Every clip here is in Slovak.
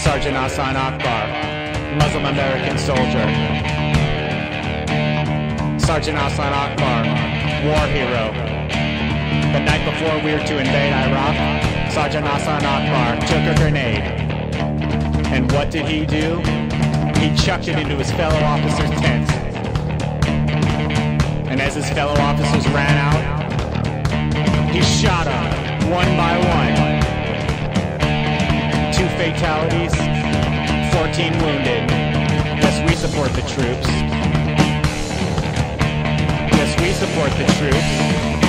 Sergeant Hassan Akbar, Muslim American soldier. Sergeant Hassan Akbar, war hero. The night before we were to invade Iraq, Sergeant Hassan Akbar took a grenade. And what did he do? He chucked it into his fellow officer's tent. And as his fellow officers ran out, he shot them one by one two fatalities, 14 wounded. Yes, we support the troops. Yes, we support the troops.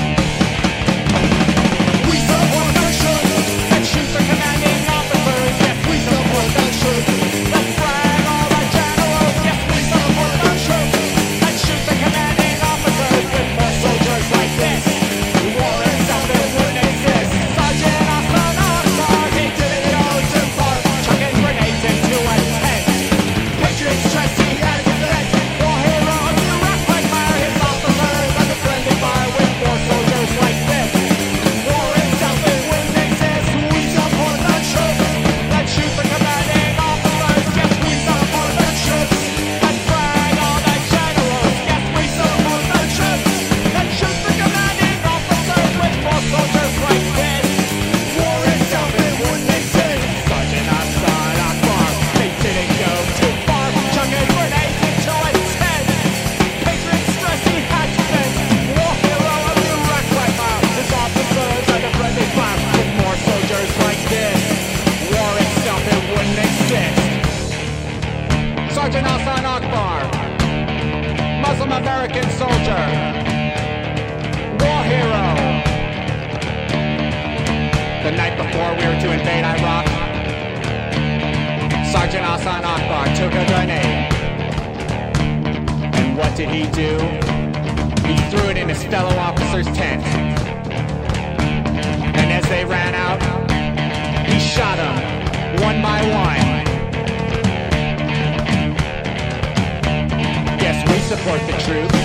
Support the troops.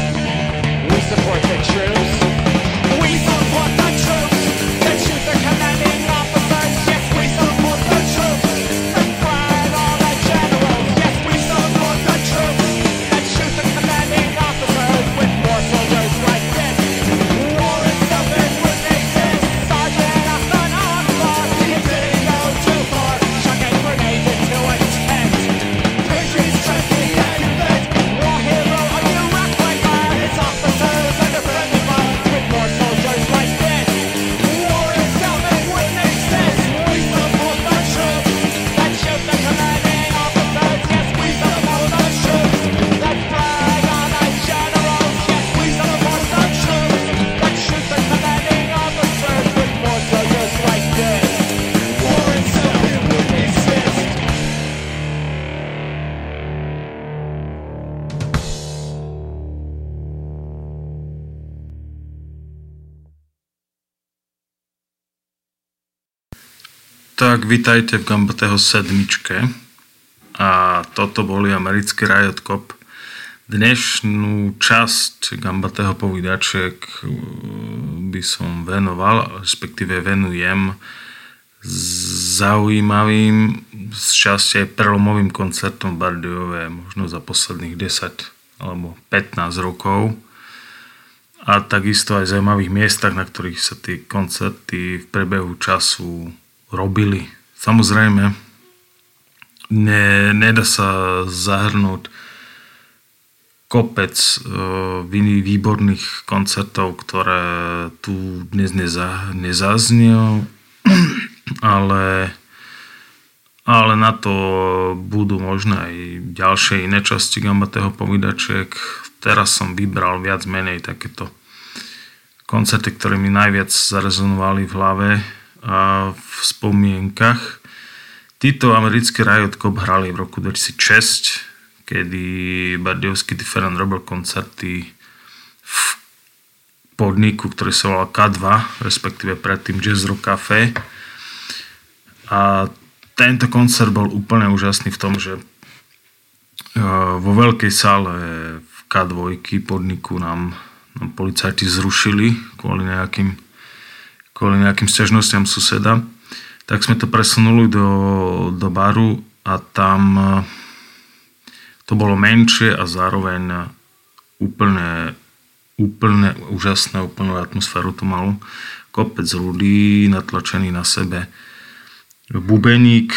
We support the troops. We support the Tak, vitajte v Gambateho sedmičke. A toto boli americký Riot Cop. Dnešnú časť Gambateho povídačiek uh, by som venoval, respektíve venujem zaujímavým, z časti aj prelomovým koncertom v Bardiove, možno za posledných 10 alebo 15 rokov a takisto aj zaujímavých miestach, na ktorých sa tie koncerty v prebehu času robili. Samozrejme, ne, nedá sa zahrnúť kopec uh, výborných koncertov, ktoré tu dnes neza, nezaznel, ale, ale na to budú možno aj ďalšie iné časti Gambatého povídačiek. Teraz som vybral viac menej takéto koncerty, ktoré mi najviac zarezonovali v hlave a v spomienkach. Títo americkí Riot Cop hrali v roku 2006, kedy Bardiovský Different robil koncerty v podniku, ktorý sa volal K2, respektíve predtým Jazz Rock Café. A tento koncert bol úplne úžasný v tom, že vo veľkej sále v K2 podniku nám, nám policajti zrušili kvôli nejakým, kvôli nejakým stiažnostiam suseda. Tak sme to presunuli do, do baru a tam e, to bolo menšie a zároveň úplne, úplne úžasné, úplnú atmosféru to malo. Kopec ľudí natlačený na sebe. Bubeník,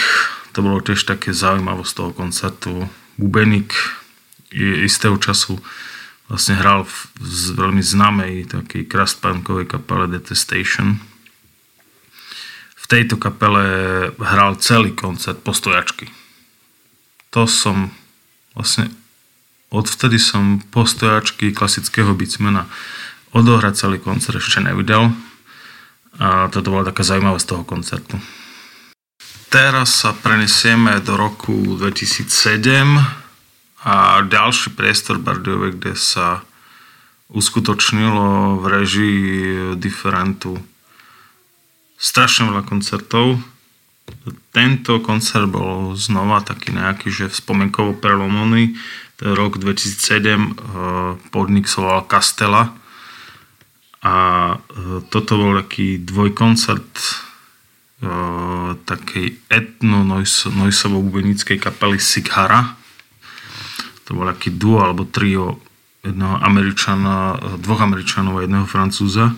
to bolo tiež také zaujímavé z toho koncertu. Bubeník je istého času vlastne hral v z veľmi známej takej krastpankovej kapele Detestation. Tejto kapele hral celý koncert po stojačky. To som vlastne odvtedy som po stojačky klasického bicmena odohrať celý koncert ešte nevidel. A toto bola taká zaujímavá z toho koncertu. Teraz sa prenesieme do roku 2007 a ďalší priestor Bardiove, kde sa uskutočnilo v režii Differentu strašne veľa koncertov. Tento koncert bol znova taký nejaký, že. To je rok 2007, eh, podnik sa volal Castela a eh, toto bol taký dvojkoncert eh, takej etno-nojsovo-bubenickej kapely Sighara to bol aký duo alebo trio jedného Američana, dvoch Američanov a jedného Francúza.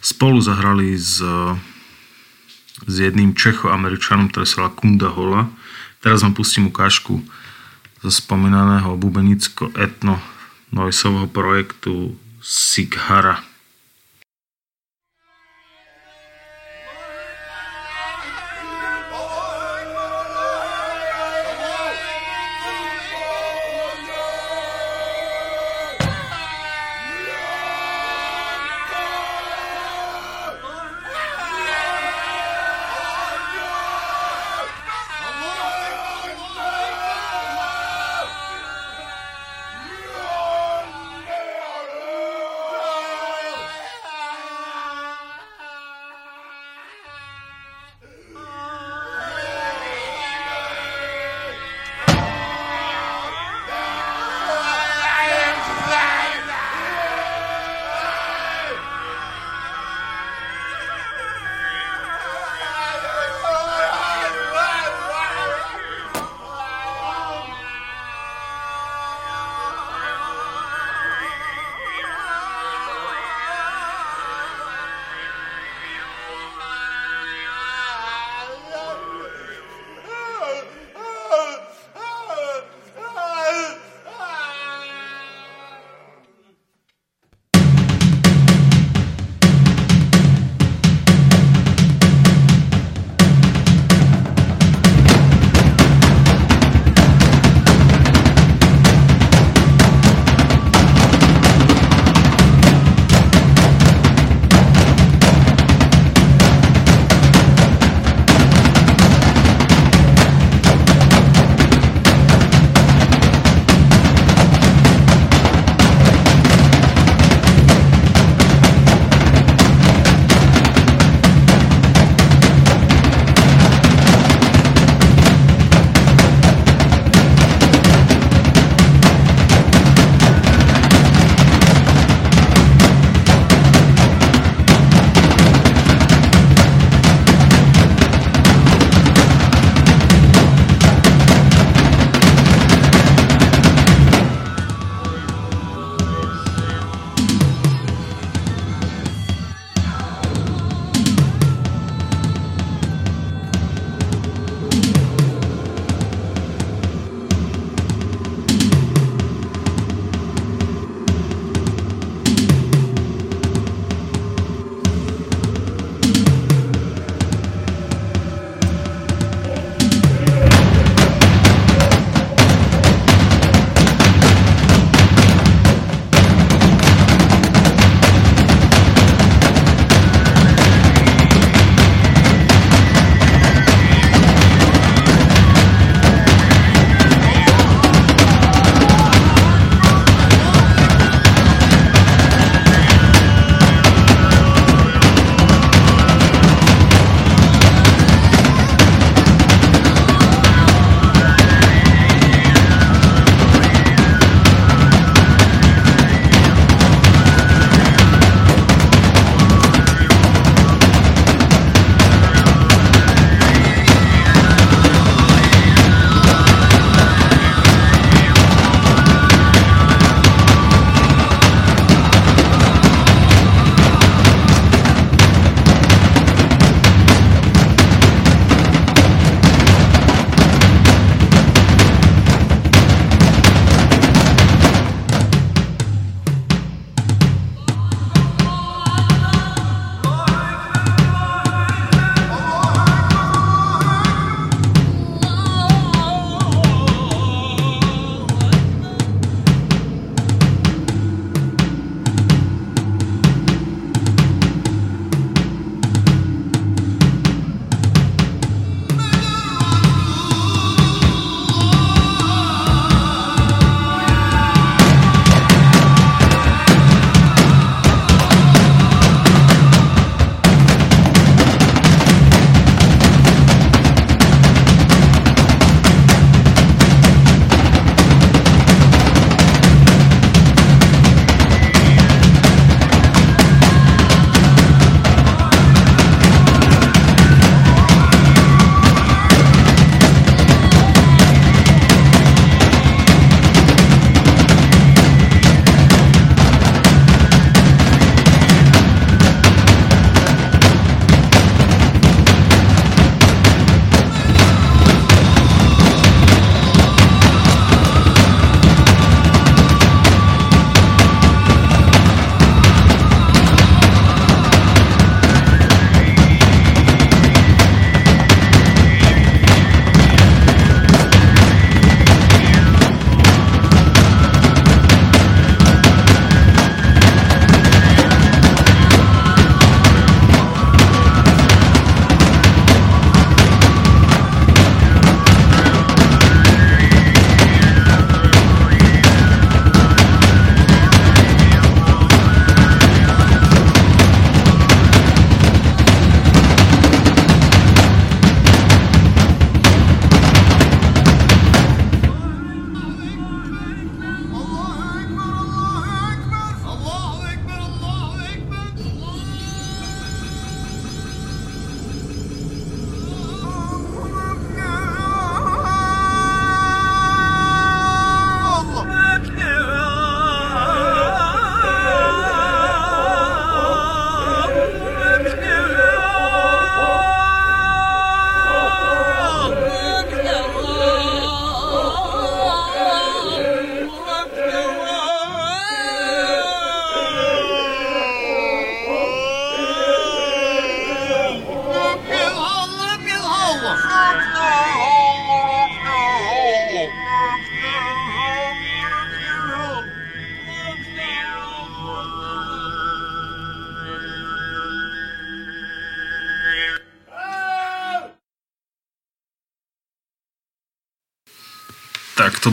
Spolu zahrali s, s jedným Čecho-Američanom, ktorý sa volá Kunda Hola. Teraz vám pustím ukážku zo spomínaného bubenicko-etno noisového projektu Sighara.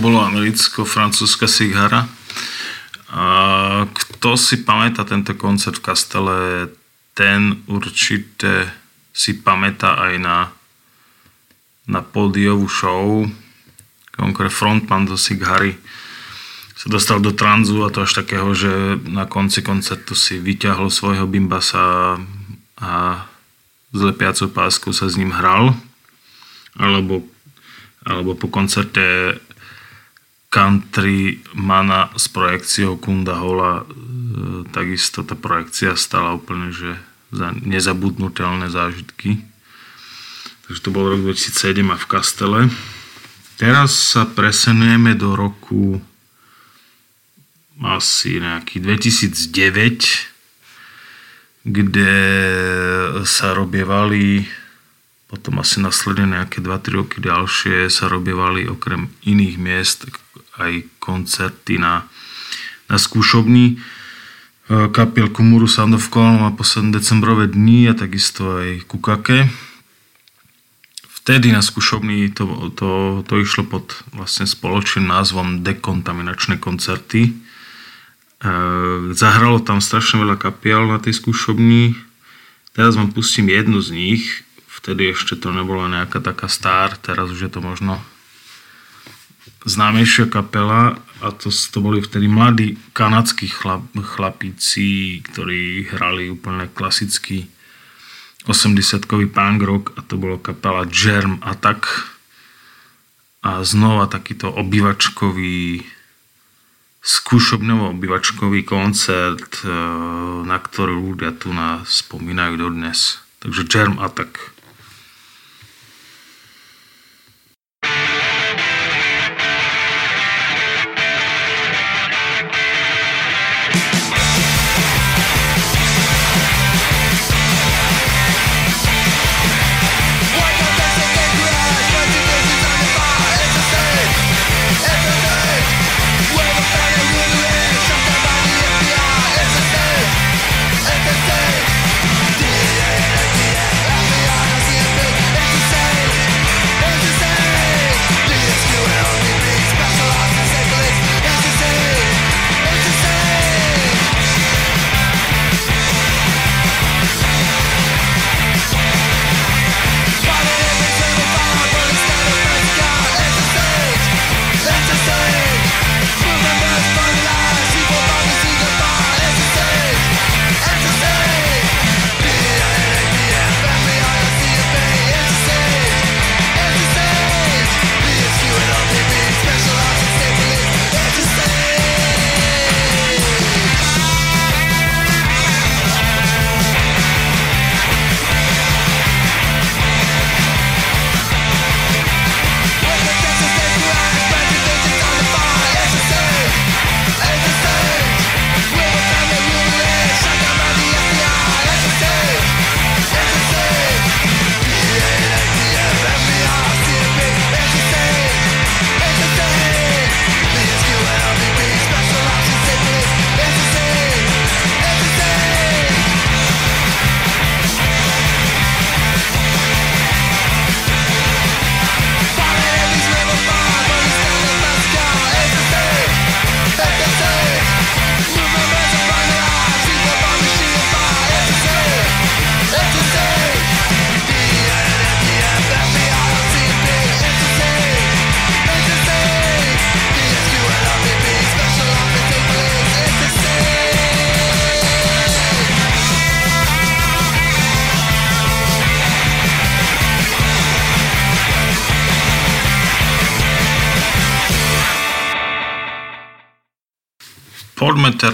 Bolo americko-francúzska cigara. A kto si pamätá tento koncert v Kastele, ten určite si pamätá aj na, na pódiovú show. Konkrétne frontman do Cigary sa dostal do tranzu a to až takého, že na konci koncertu si vyťahol svojho bimbasa a s lepiacou páskou sa s ním hral. Alebo, alebo po koncerte country mana s projekciou Kunda Hola e, takisto tá projekcia stala úplne, že za nezabudnutelné zážitky. Takže to bol rok 2007 a v Kastele. Teraz sa presenujeme do roku asi nejaký 2009, kde sa robievali potom asi nasledne nejaké 2-3 roky ďalšie sa robievali okrem iných miest aj koncerty na, na skúšobní. E, kapiel Kumuru Sound of Calm a posledné decembrové dni a takisto aj Kukake. Vtedy na skúšobní to, to, to išlo pod vlastne spoločným názvom Dekontaminačné koncerty. E, zahralo tam strašne veľa kapiel na tej skúšobní. Teraz vám pustím jednu z nich. Vtedy ešte to nebola nejaká taká star, teraz už je to možno známejšia kapela a to, to boli vtedy mladí kanadskí chlap, chlapíci, ktorí hrali úplne klasický 80-kový punk rock a to bolo kapela Germ Attack a znova takýto obyvačkový skúšobnovo obyvačkový koncert, e, na ktorý ľudia tu nás spomínajú dodnes. Takže Germ Attack.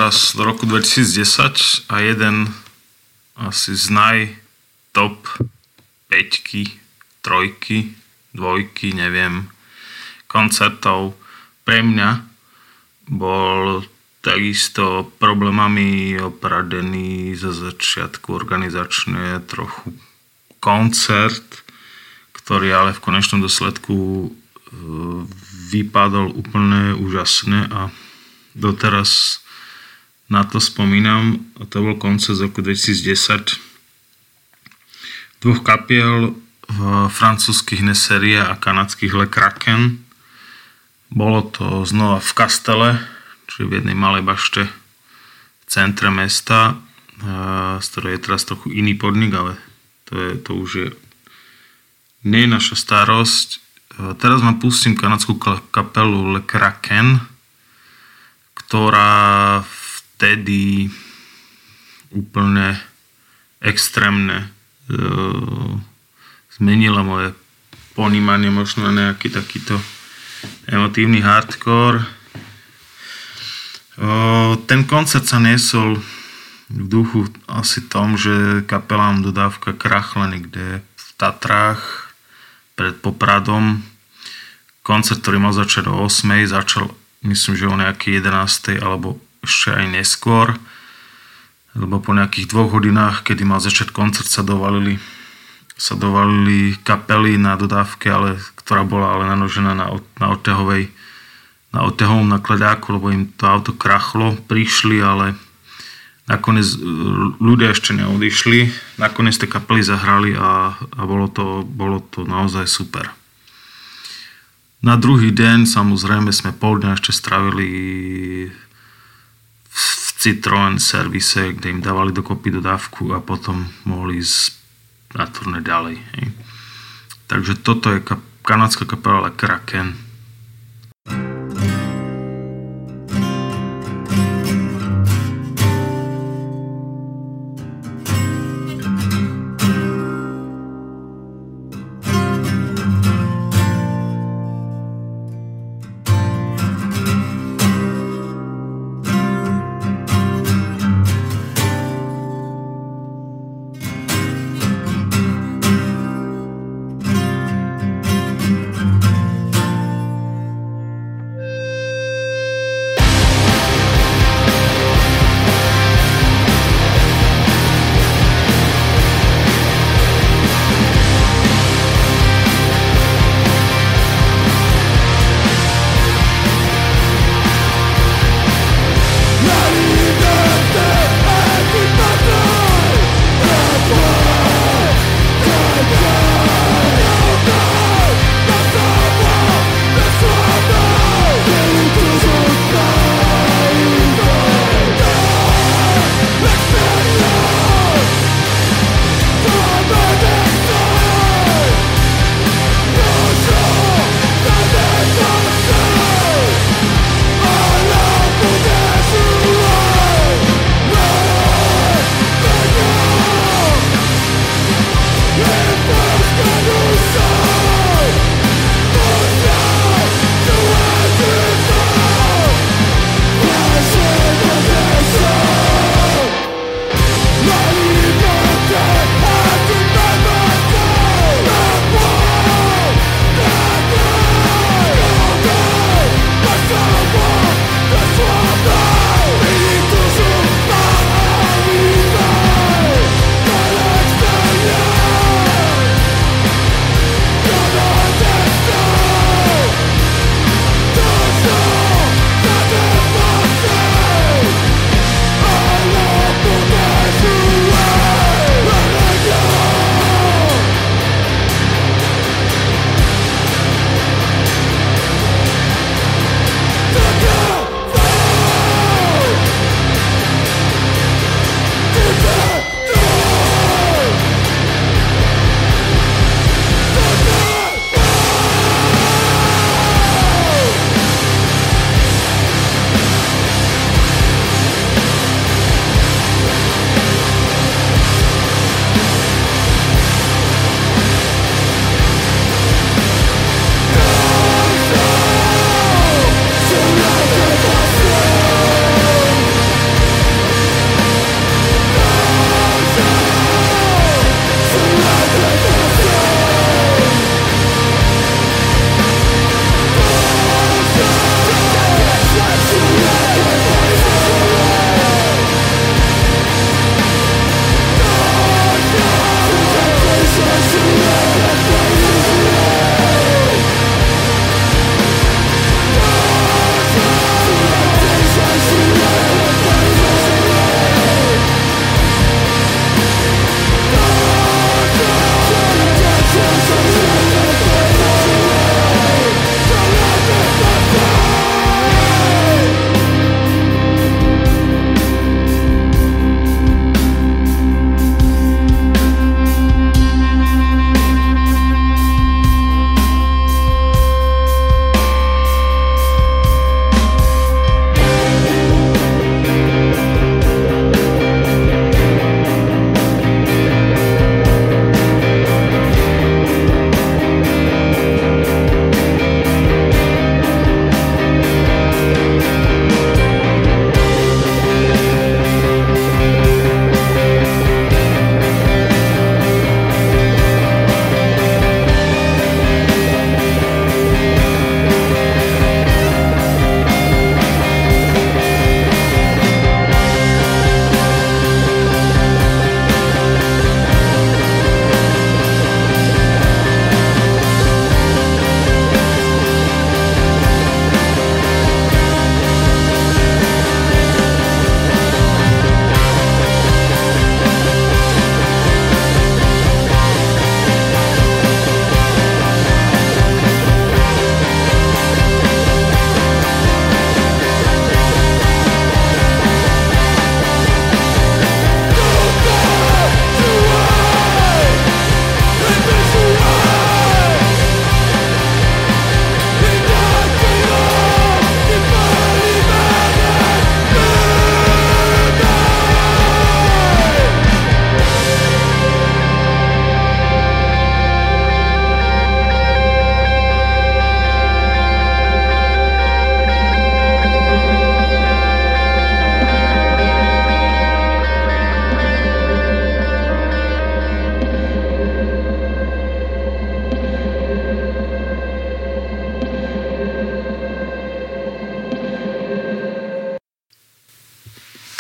Teraz do roku 2010 a jeden asi z naj top 5 trojky, dvojky, neviem, koncertov pre mňa bol takisto problémami opradený za začiatku organizačne trochu koncert, ktorý ale v konečnom dôsledku e, vypadol úplne úžasne a doteraz na to spomínam. To bol koncert z roku 2010 dvoch kapiel francúzských Neseria a kanadských Le Kraken. Bolo to znova v Kastele, čiže v jednej malej bašte v centre mesta, z ktorej je teraz trochu iný podnik, ale to, je, to už je nie je naša starosť. Teraz vám pustím kanadskú kapelu Le Kraken, ktorá vtedy úplne extrémne zmenila moje ponímanie možno na nejaký takýto emotívny hardcore. Ten koncert sa nesol v duchu asi tom, že kapelám dodávka krachla niekde v Tatrách pred Popradom. Koncert, ktorý mal začať o 8. začal myslím, že o nejaký 11. alebo ešte aj neskôr lebo po nejakých dvoch hodinách, kedy mal začať koncert, sa dovalili sa dovalili kapely na dodávke, ale, ktorá bola ale nanožená na, na odťahovej na odťahovom nakladáku, lebo im to auto krachlo, prišli, ale nakoniec e, ľudia ešte neodišli, nakoniec tie kapely zahrali a, a bolo, to, bolo to naozaj super. Na druhý deň samozrejme sme pol dňa ešte stravili v Citroen servise, kde im dávali dokopy dodávku a potom mohli ísť na turné ďalej. Takže toto je kanadská kapela Kraken.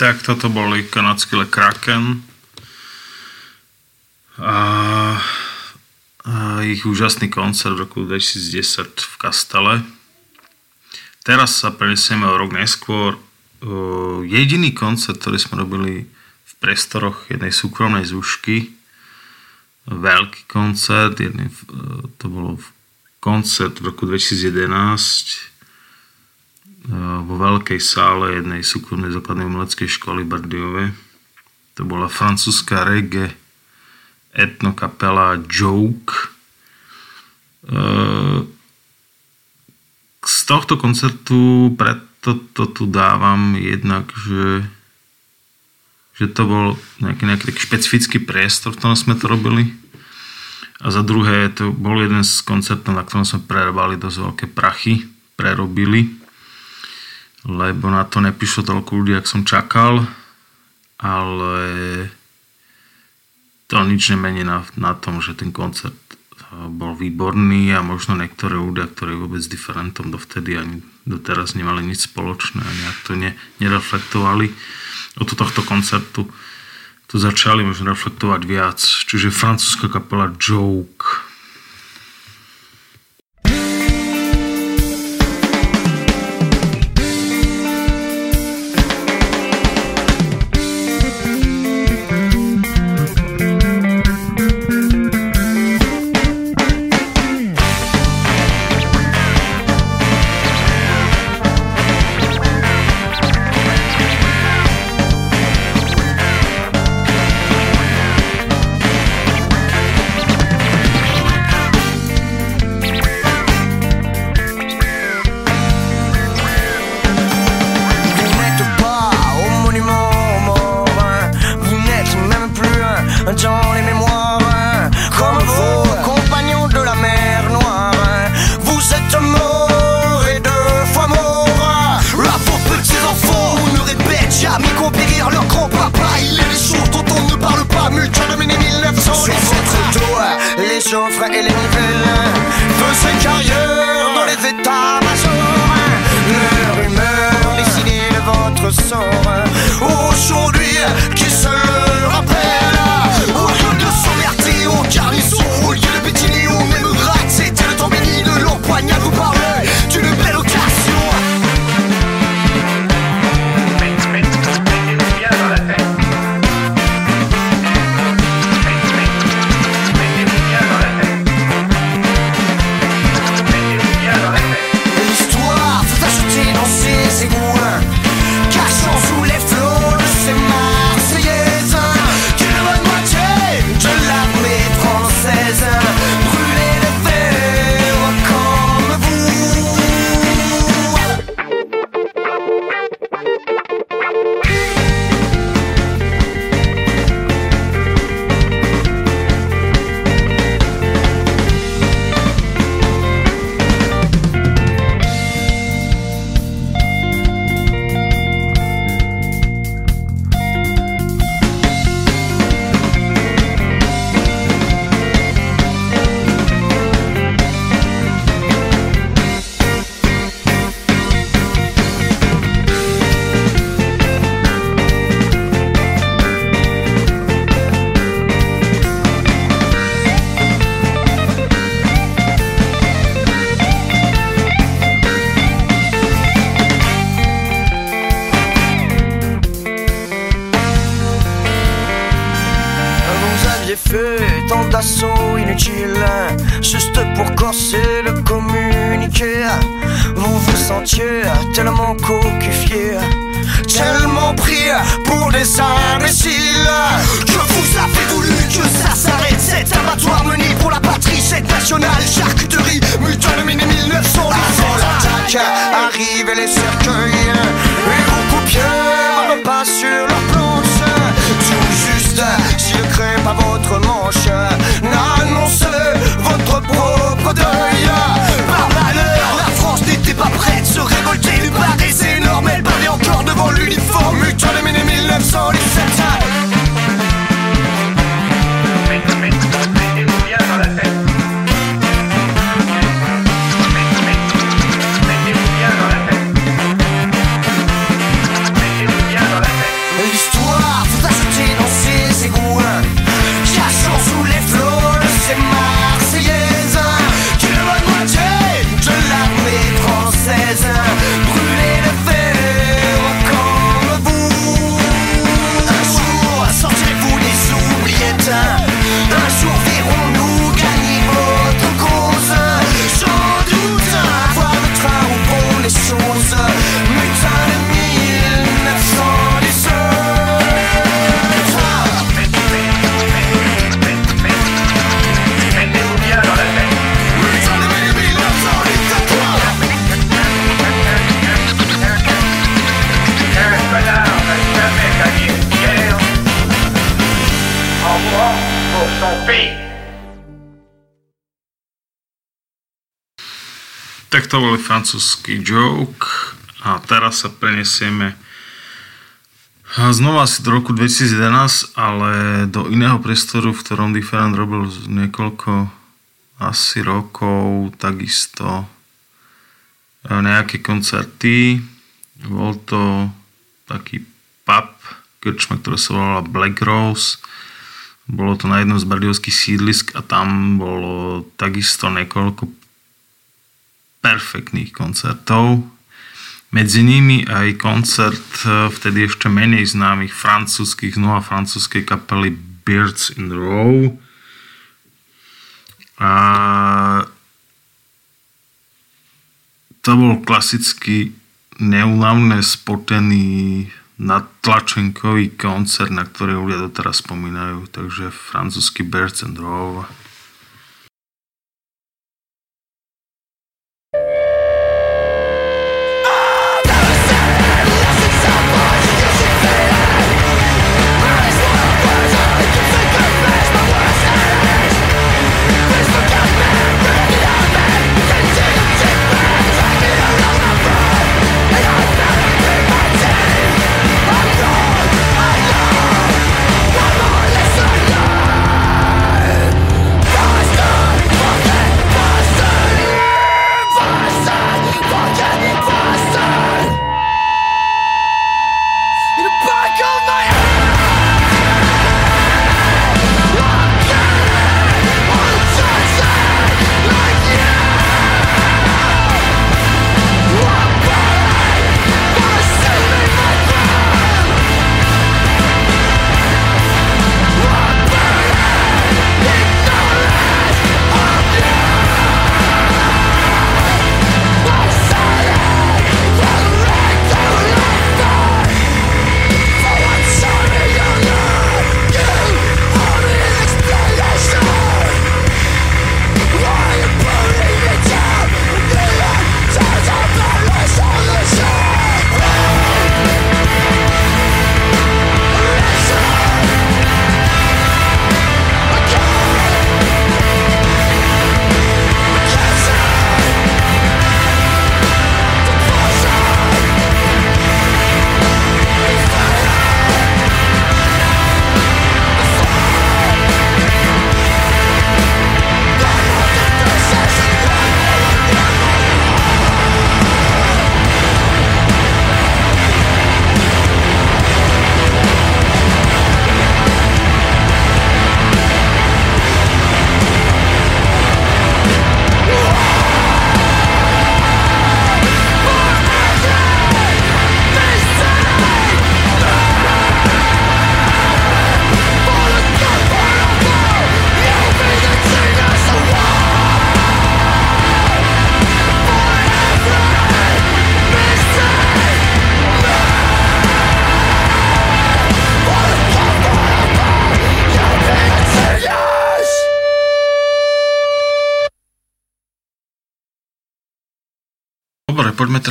Tak toto boli kanadský Le Kraken. A, a ich úžasný koncert v roku 2010 v Kastele. Teraz sa prenesieme o rok neskôr. O, jediný koncert, ktorý sme robili v priestoroch jednej súkromnej zúšky, veľký koncert, jedný, to bolo koncert v roku 2011 vo veľkej sále jednej súkromnej základnej umeleckej školy Bardiove. To bola francúzska reggae etnokapela Joke. Z tohto koncertu preto to tu dávam jednak, že, že to bol nejaký, nejaký taký špecifický priestor, v ktorom sme to robili. A za druhé, to bol jeden z koncertov, na ktorom sme prerábali dosť veľké prachy, prerobili lebo na to neprišlo toľko ľudí, ak som čakal, ale to nič nemení na, na tom, že ten koncert eh, bol výborný a možno niektoré ľudia, ktorí vôbec s diferentom dovtedy ani doteraz nemali nič spoločné a nejak to ne, nereflektovali. Od tohto koncertu tu začali možno reflektovať viac. Čiže francúzska kapela Joke francúzsky joke a teraz sa prenesieme znova asi do roku 2011, ale do iného priestoru, v ktorom Different robil niekoľko asi rokov, takisto e, nejaké koncerty. Bol to taký pub, krčma, ktorá sa volala Black Rose. Bolo to na jednom z bardiovských sídlisk a tam bolo takisto niekoľko perfektných koncertov. Medzi nimi aj koncert e, vtedy ešte menej známych francúzskych, znova francúzskej kapely Birds in Row. A to bol klasický neúnavne spotený nadtlačenkový koncert, na ktorý ľudia doteraz spomínajú. Takže francúzsky Birds and Row.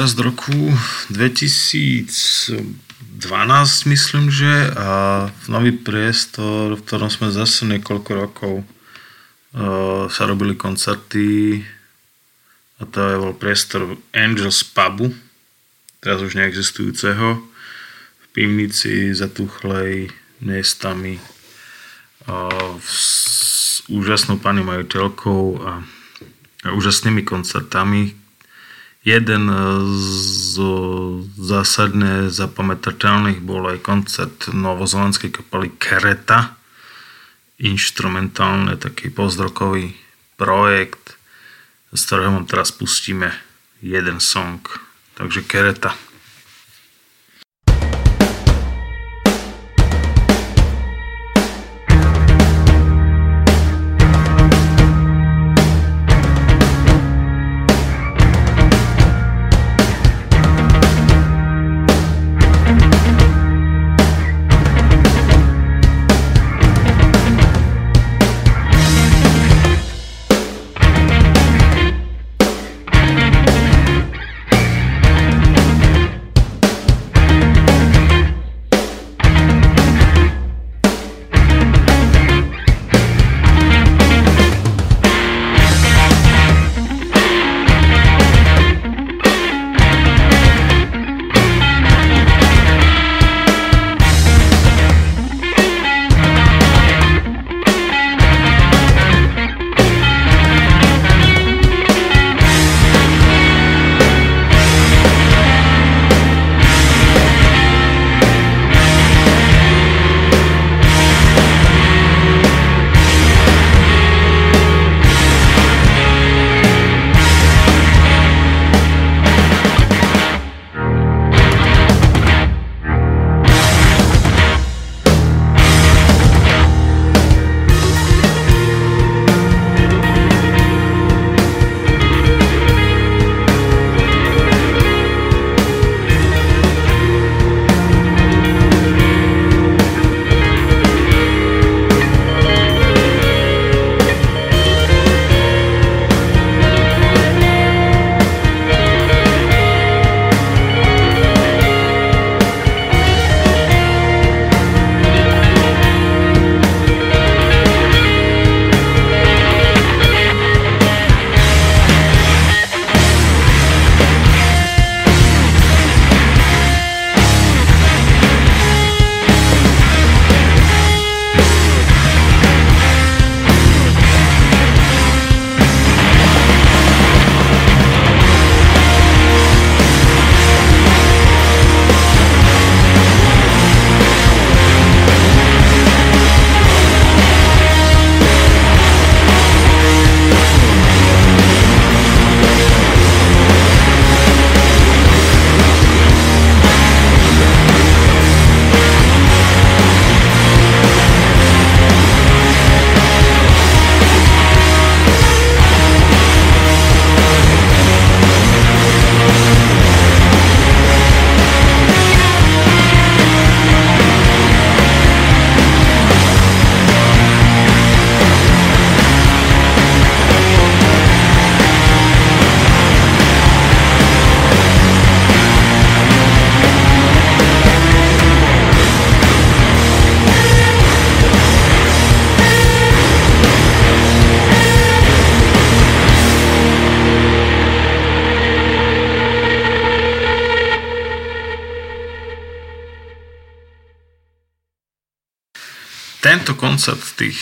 Do roku 2012, myslím, že a nový priestor, v ktorom sme zase niekoľko rokov uh, sa robili koncerty a to je bol priestor Angels Pubu, teraz už neexistujúceho, v pivnici zatuchlej miestami uh, s úžasnou pani majiteľkou a, a úžasnými koncertami, Jeden z zásadne zapamätateľných bol aj koncert novozelandskej kapely Kereta. Instrumentálne taký pozdrokový projekt, z ktorého vám teraz pustíme jeden song. Takže Kereta.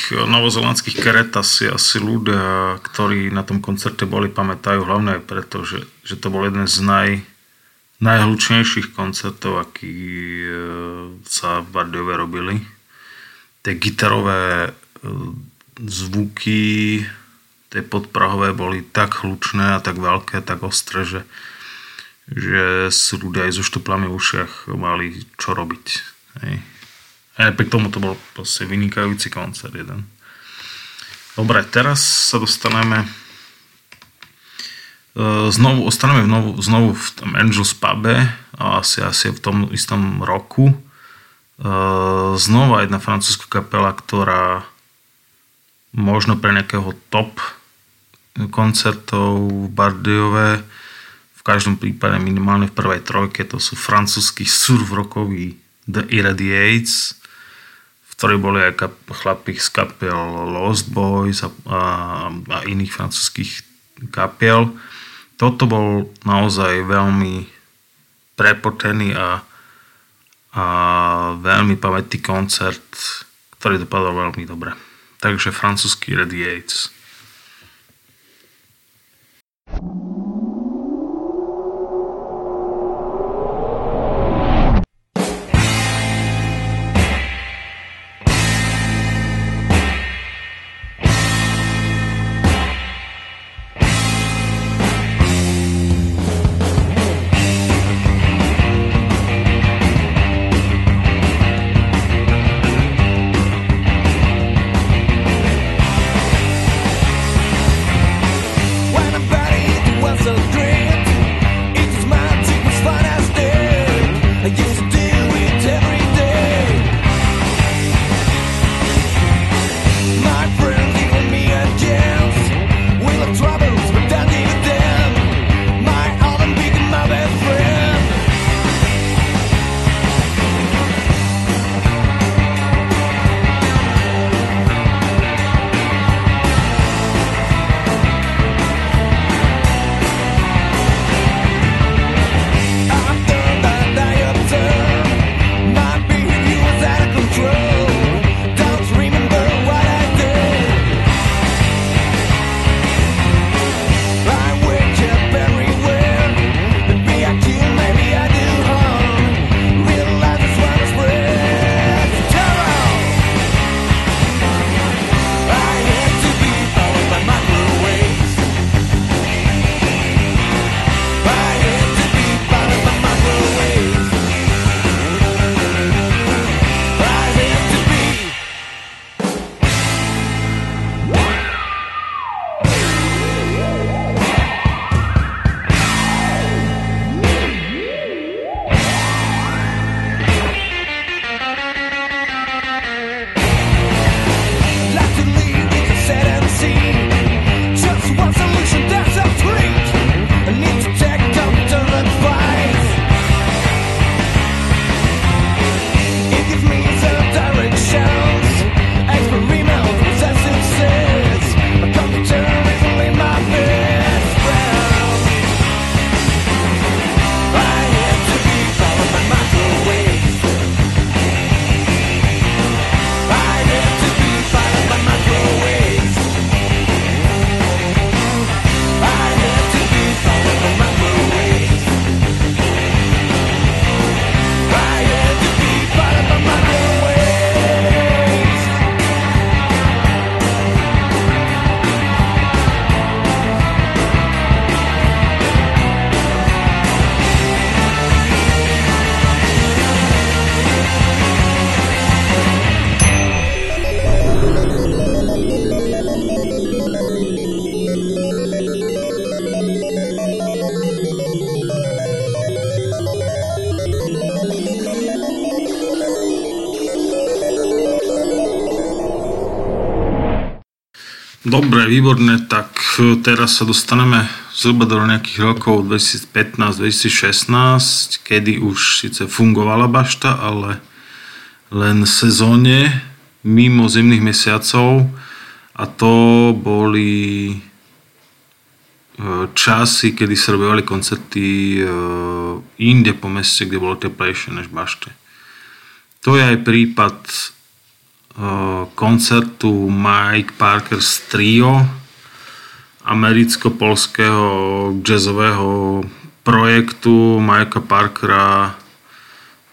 Tých e, novozelandských Keretas si asi ľudia, ktorí na tom koncerte boli, pamätajú hlavne aj preto, že, že to bol jeden z naj, najhlučnejších koncertov, aký e, sa v Bardiove robili. Tie gitarové e, zvuky, tie podprahové boli tak hlučné a tak veľké, tak ostré, že, že si ľudia aj so štuplami v ušiach mali čo robiť. Hej. A napriek tomu to bol proste vynikajúci koncert jeden. Dobre, teraz sa dostaneme e, znovu, ostaneme znovu, znovu v tom Angels pube asi, asi v tom istom roku. E, znova jedna francúzska kapela, ktorá možno pre nejakého top koncertov v Bardiove v každom prípade minimálne v prvej trojke to sú francúzsky surf rockový The Irradiates ktorí boli aj kap, z kapiel Lost Boys a, a, a iných francúzských kapiel. Toto bol naozaj veľmi prepotený a, a veľmi pamätný koncert, ktorý dopadol veľmi dobre. Takže francúzsky Radiates. Dobre, výborné, tak e, teraz sa dostaneme zhruba do nejakých rokov 2015-2016, kedy už síce fungovala bašta, ale len sezóne mimo zimných mesiacov a to boli e, časy, kedy sa robili koncerty e, inde po meste, kde bolo teplejšie než bašte. To je aj prípad koncertu Mike Parker's Trio, americko-polského jazzového projektu Mikea Parkera,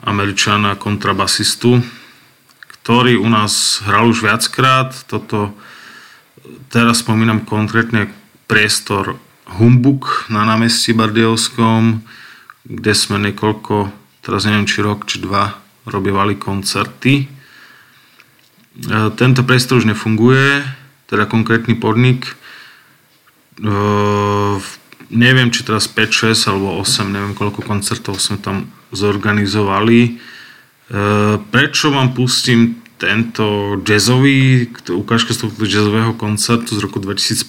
američana kontrabasistu, ktorý u nás hral už viackrát. Toto, teraz spomínam konkrétne priestor Humbuk na námestí Bardejovskom, kde sme niekoľko, teraz neviem či rok, či dva, robievali koncerty. E, tento priestor už nefunguje, teda konkrétny podnik Uh, neviem, či teraz 5, 6 alebo 8, neviem koľko koncertov sme tam zorganizovali. Uh, prečo vám pustím tento jazzový, ukážka z tohto jazzového koncertu z roku 2015?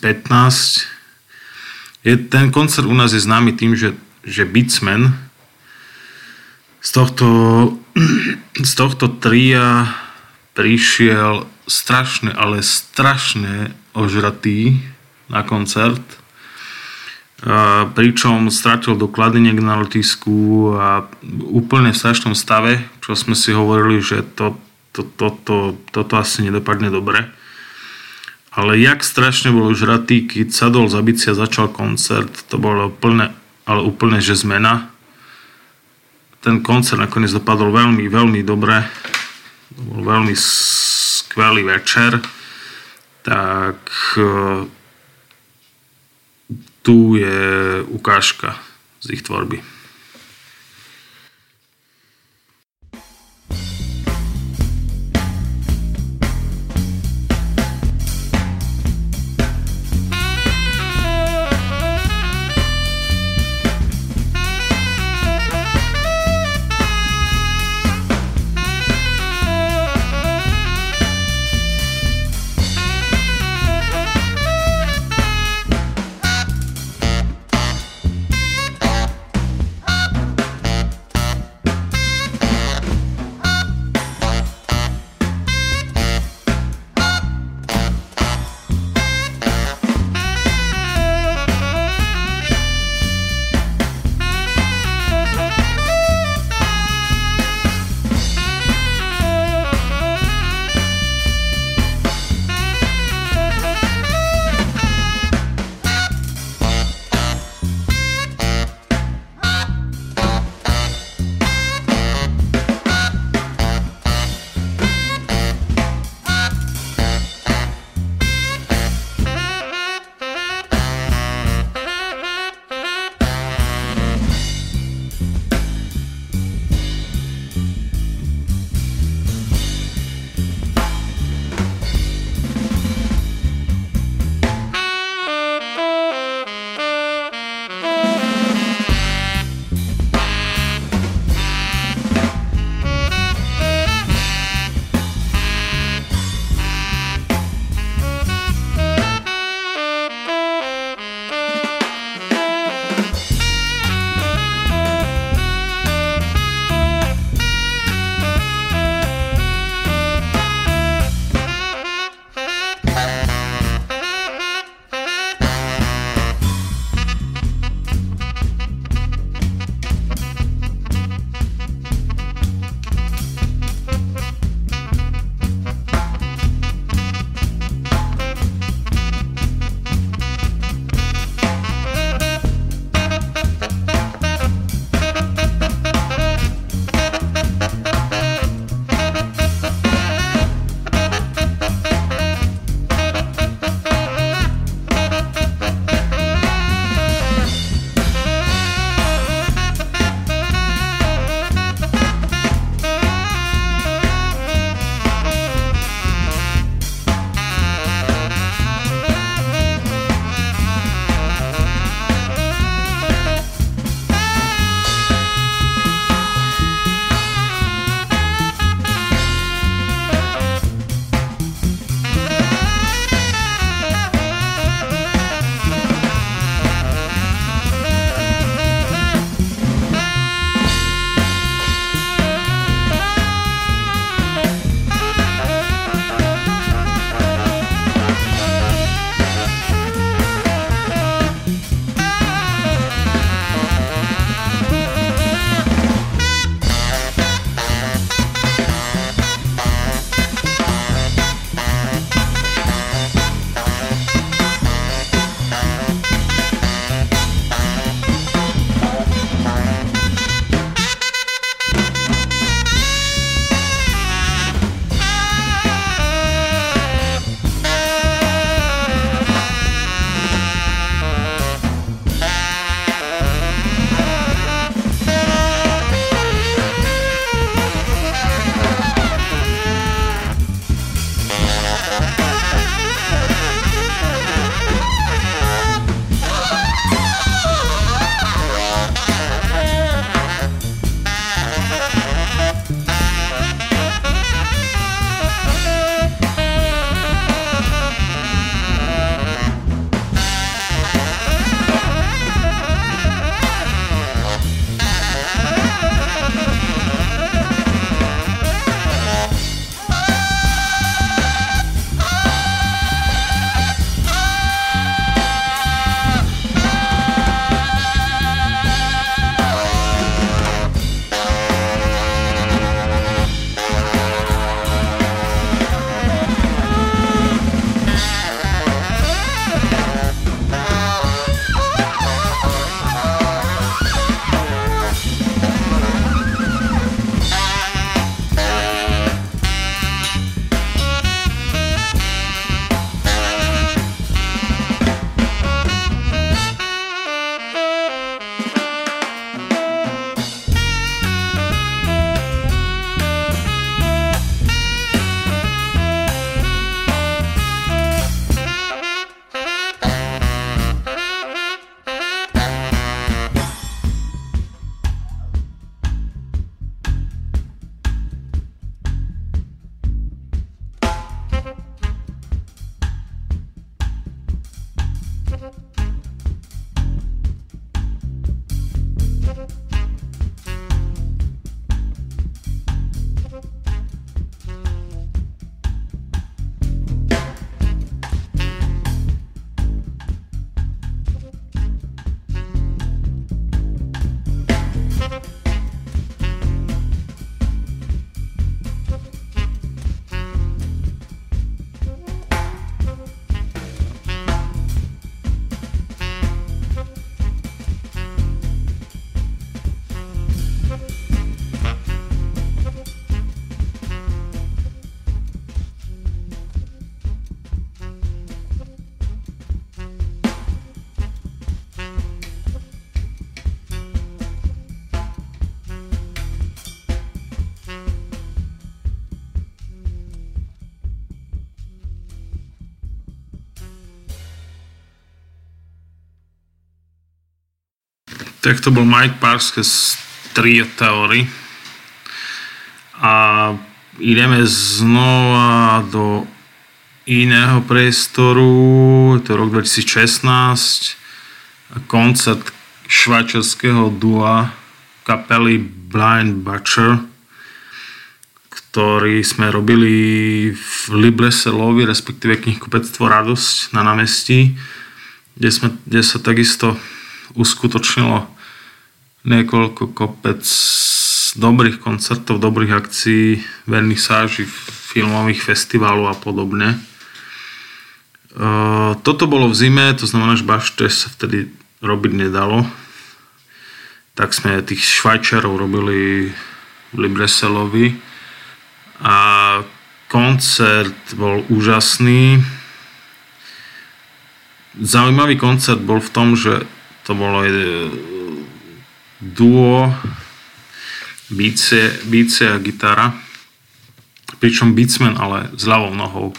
Je, ten koncert u nás je známy tým, že, že Beatsman z tohto, z tohto tria prišiel strašne, ale strašne ožratý na koncert. Pričom stratil dokladeniek na letisku a úplne v strašnom stave, čo sme si hovorili, že to, to, to, to, toto asi nedopadne dobre. Ale jak strašne bol už ratý, keď sadol za bici a začal koncert, to bolo úplne, ale úplne, že zmena. Ten koncert nakoniec dopadol veľmi, veľmi dobre. Bol veľmi skvelý večer. Tak tu je ukážka z ich tvorby. Tak to bol Mike Parsons Trio Theory. A ideme znova do iného priestoru, je to rok 2016, koncert švajčiarského dua kapely Blind Butcher, ktorý sme robili v Libreselovi, respektíve knihkupectvo Radosť na námestí, kde, sme, kde sa takisto uskutočnilo niekoľko kopec dobrých koncertov, dobrých akcií, vernisáží, filmových festivalov a podobne. Toto bolo v zime, to znamená, že bašte sa vtedy robiť nedalo. Tak sme tých švajčarov robili v Libreselovi a koncert bol úžasný. Zaujímavý koncert bol v tom, že to bolo duo bice, bice a gitara. Pričom beatsman ale s ľavou nohou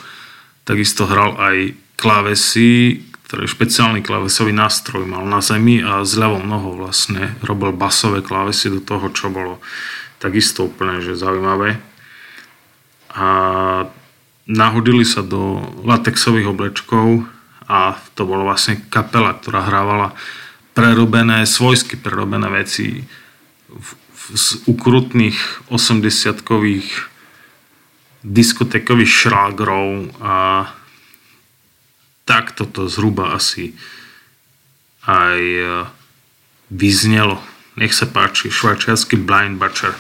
takisto hral aj klávesy, ktorý špeciálny klávesový nástroj mal na zemi a s ľavou nohou vlastne robil basové klávesy do toho, čo bolo takisto úplne že zaujímavé. A nahodili sa do latexových oblečkov a to bolo vlastne kapela, ktorá hrávala prerobené, svojsky prerobené veci v, v, z ukrutných 80-kových diskotékových šrágrov a takto to zhruba asi aj e, vyznelo. Nech sa páči, švajčiarsky Blind Butcher.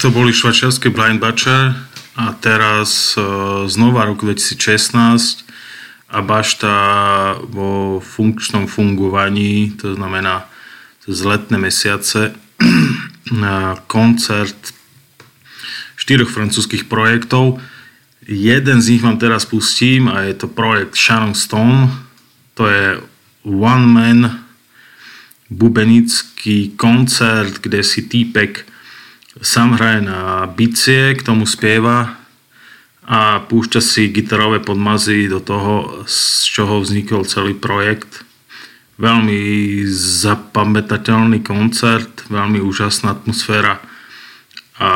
To boli švačiarske Blind Butcher a teraz e, znova rok 2016 a bašta vo funkčnom fungovaní, to znamená z letné mesiace, na koncert štyroch francúzských projektov. Jeden z nich vám teraz pustím a je to projekt Sharon Stone. To je one man bubenický koncert, kde si týpek sám hraje na bicie, k tomu spieva a púšťa si gitarové podmazy do toho, z čoho vznikol celý projekt. Veľmi zapamätateľný koncert, veľmi úžasná atmosféra a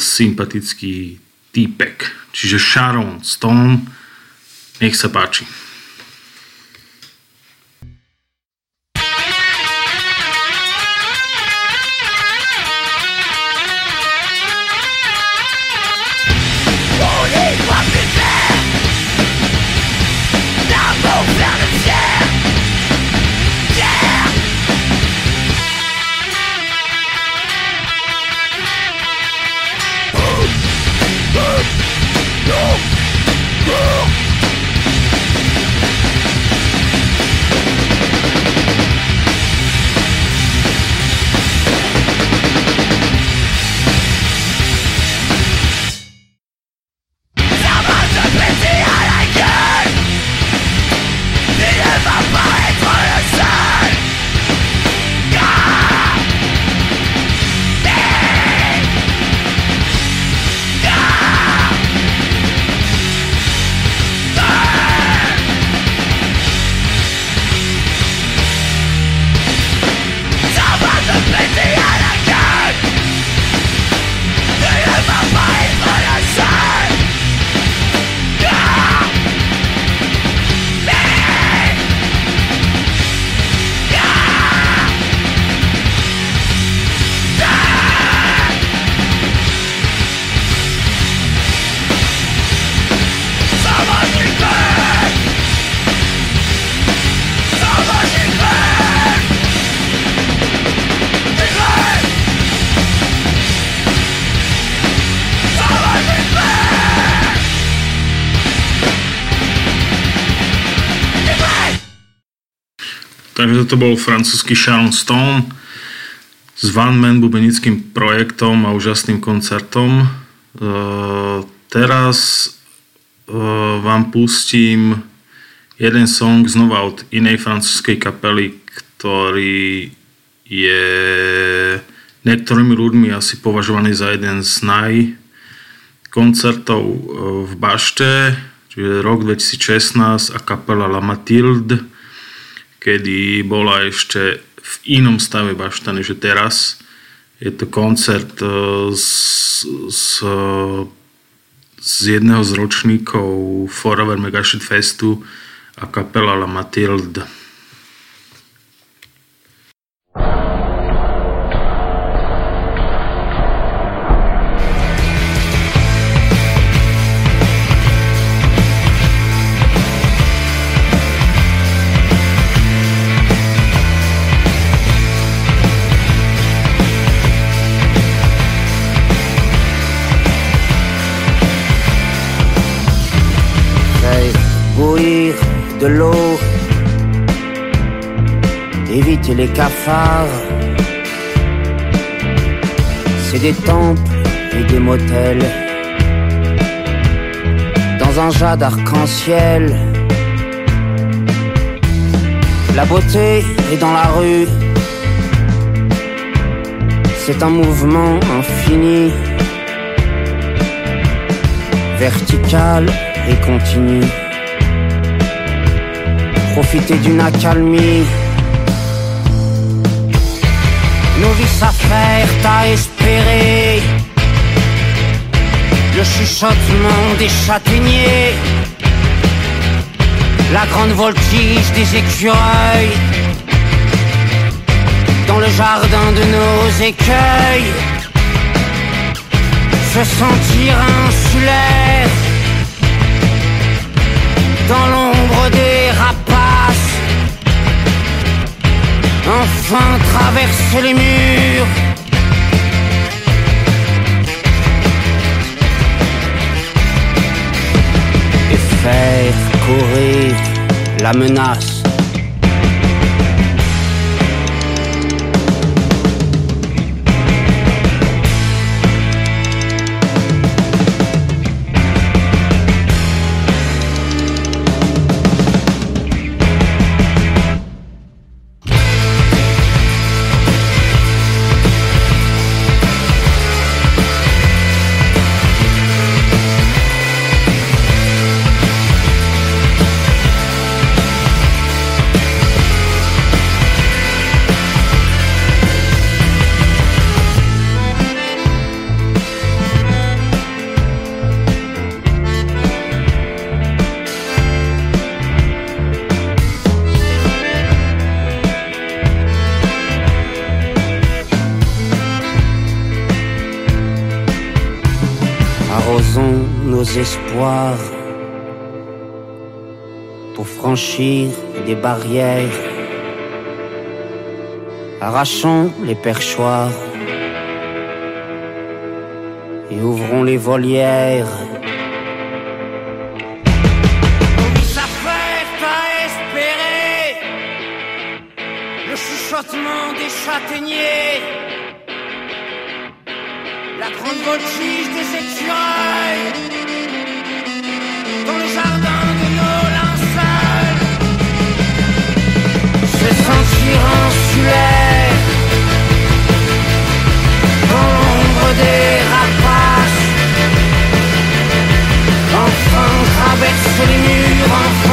sympatický týpek. Čiže Sharon Stone, nech sa páči. To bol francúzsky Sharon Stone s Van Man bubenickým projektom a úžasným koncertom. E, teraz e, vám pustím jeden song znova od inej francúzskej kapely, ktorý je niektorými ľuďmi asi považovaný za jeden z naj koncertov e, v Bašte, čiže rok 2016 a kapela La Mathilde kedy bola ešte v inom stave než teraz. Je to koncert e, z, z, z jedného z ročníkov Forever Megashit Festu a kapela La Matilde. Les cafards. C'est des temples et des motels dans un jade d'arc-en-ciel. La beauté est dans la rue, c'est un mouvement infini, vertical et continu profiter d'une accalmie. Nos vies s'affairent à espérer. Le chuchotement des châtaigniers, la grande voltige des écureuils. Dans le jardin de nos écueils, se sentir insulaire. Dans l'ombre des rapaces. enfin traverse les murs. Et faire courir la menace pour franchir des barrières. Arrachons les perchoirs et ouvrons les volières. Espérer le chuchotement des châtaigniers, la grande voltige des écureuils dans le jardin de nos linceuls. Se sentir insulaire dans l'ombre des rapaces. Enfin, traverser les murs, enfin,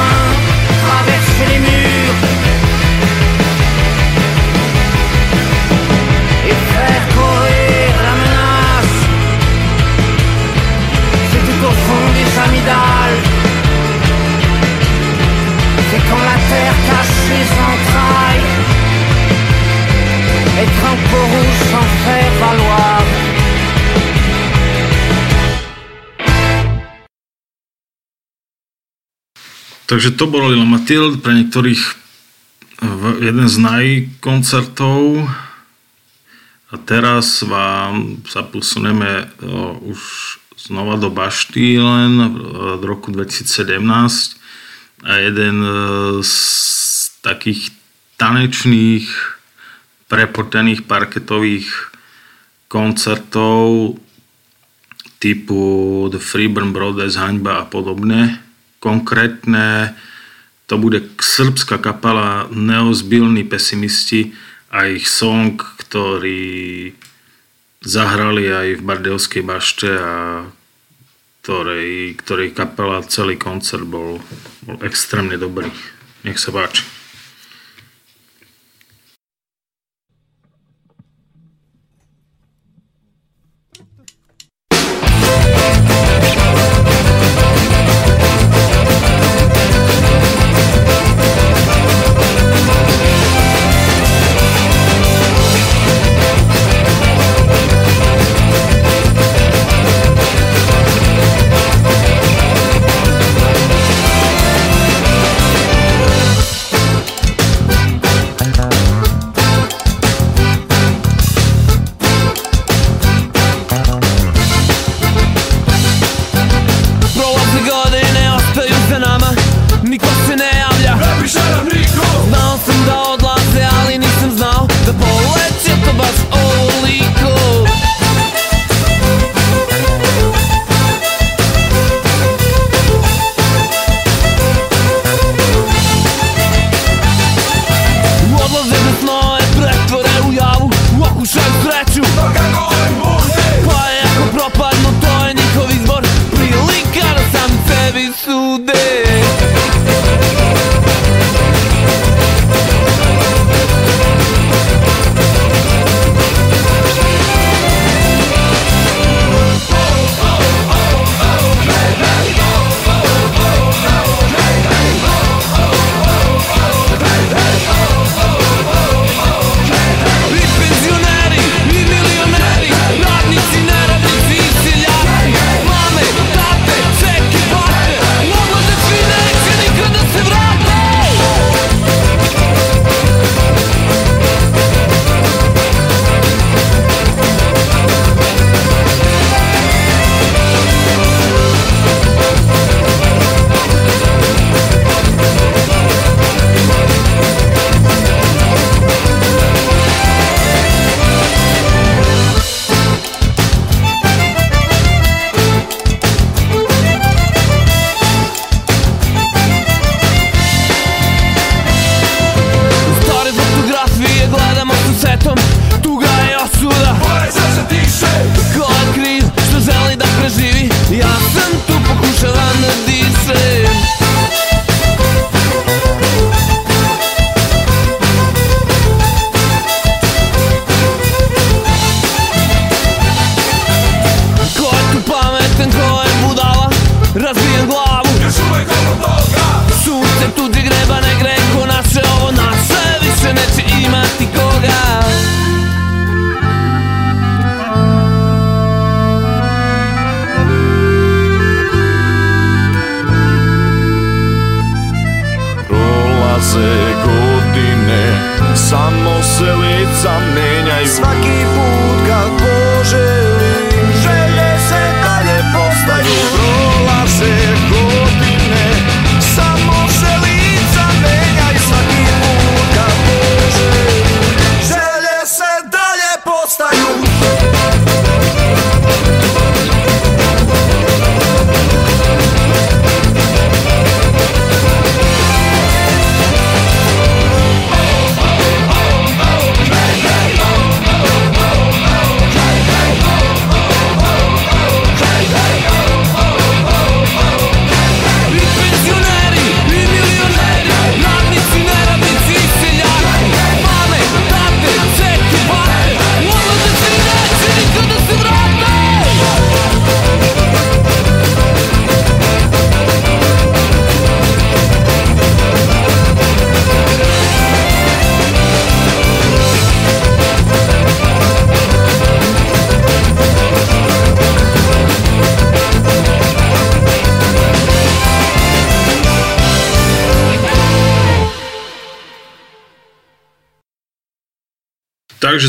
Peu rouge sans faire valoir. Takže to bol Lil Matilde, pre niektorých jeden z najkoncertov. A teraz vám sa posuneme o, už znova do Bašty len v roku 2017 a jeden e, z takých tanečných prepotených parketových koncertov typu The Freeburn Brothers, Haňba a podobne. Konkrétne to bude srbská kapela Neozbilní pesimisti a ich song, ktorý zahrali aj v Bardejovskej bašte a ktorej, ktorej kapela celý koncert bol, bol extrémne dobrý. Nech sa páči.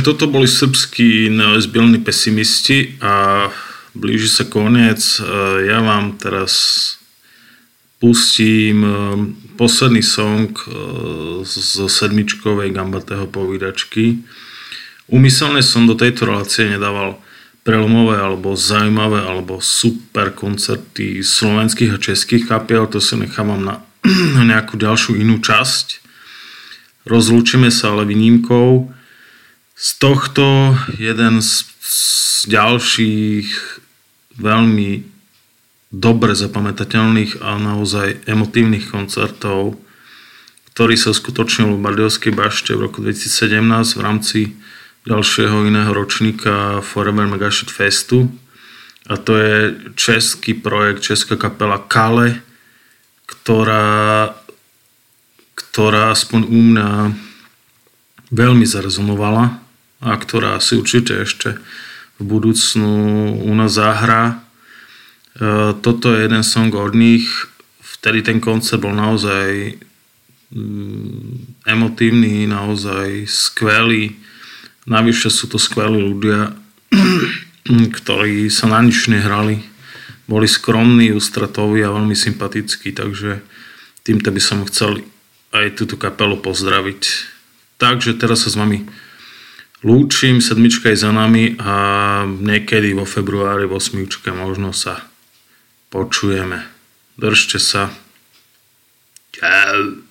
Takže toto boli srbskí neozbielní pesimisti a blíži sa koniec. E, Ja vám teraz pustím e, posledný song e, zo sedmičkovej Gambatého povídačky. Umyselne som do tejto relácie nedával prelomové alebo zaujímavé alebo super koncerty slovenských a českých kapiel, to si nechávam na nejakú ďalšiu inú časť. Rozlúčime sa ale výnimkou. Z tohto jeden z, z ďalších veľmi dobre zapamätateľných a naozaj emotívnych koncertov, ktorý sa uskutočnil v Bardejovskej bašte v roku 2017 v rámci ďalšieho iného ročníka Forever Megashit Festu. A to je český projekt, česká kapela Kale, ktorá, ktorá aspoň u mňa veľmi zarezonovala a ktorá si určite ešte v budúcnu u nás zahrá. E, Toto je jeden song od nich, vtedy ten koncert bol naozaj mm, emotívny, naozaj skvelý. Navyše sú to skvelí ľudia, ktorí sa na nič nehrali. Boli skromní, ústratoví a veľmi sympatickí, takže týmto by som chcel aj túto kapelu pozdraviť. Takže teraz sa s vami lúčim, sedmička je za nami a niekedy vo februári v osmičke možno sa počujeme. Držte sa. Čau.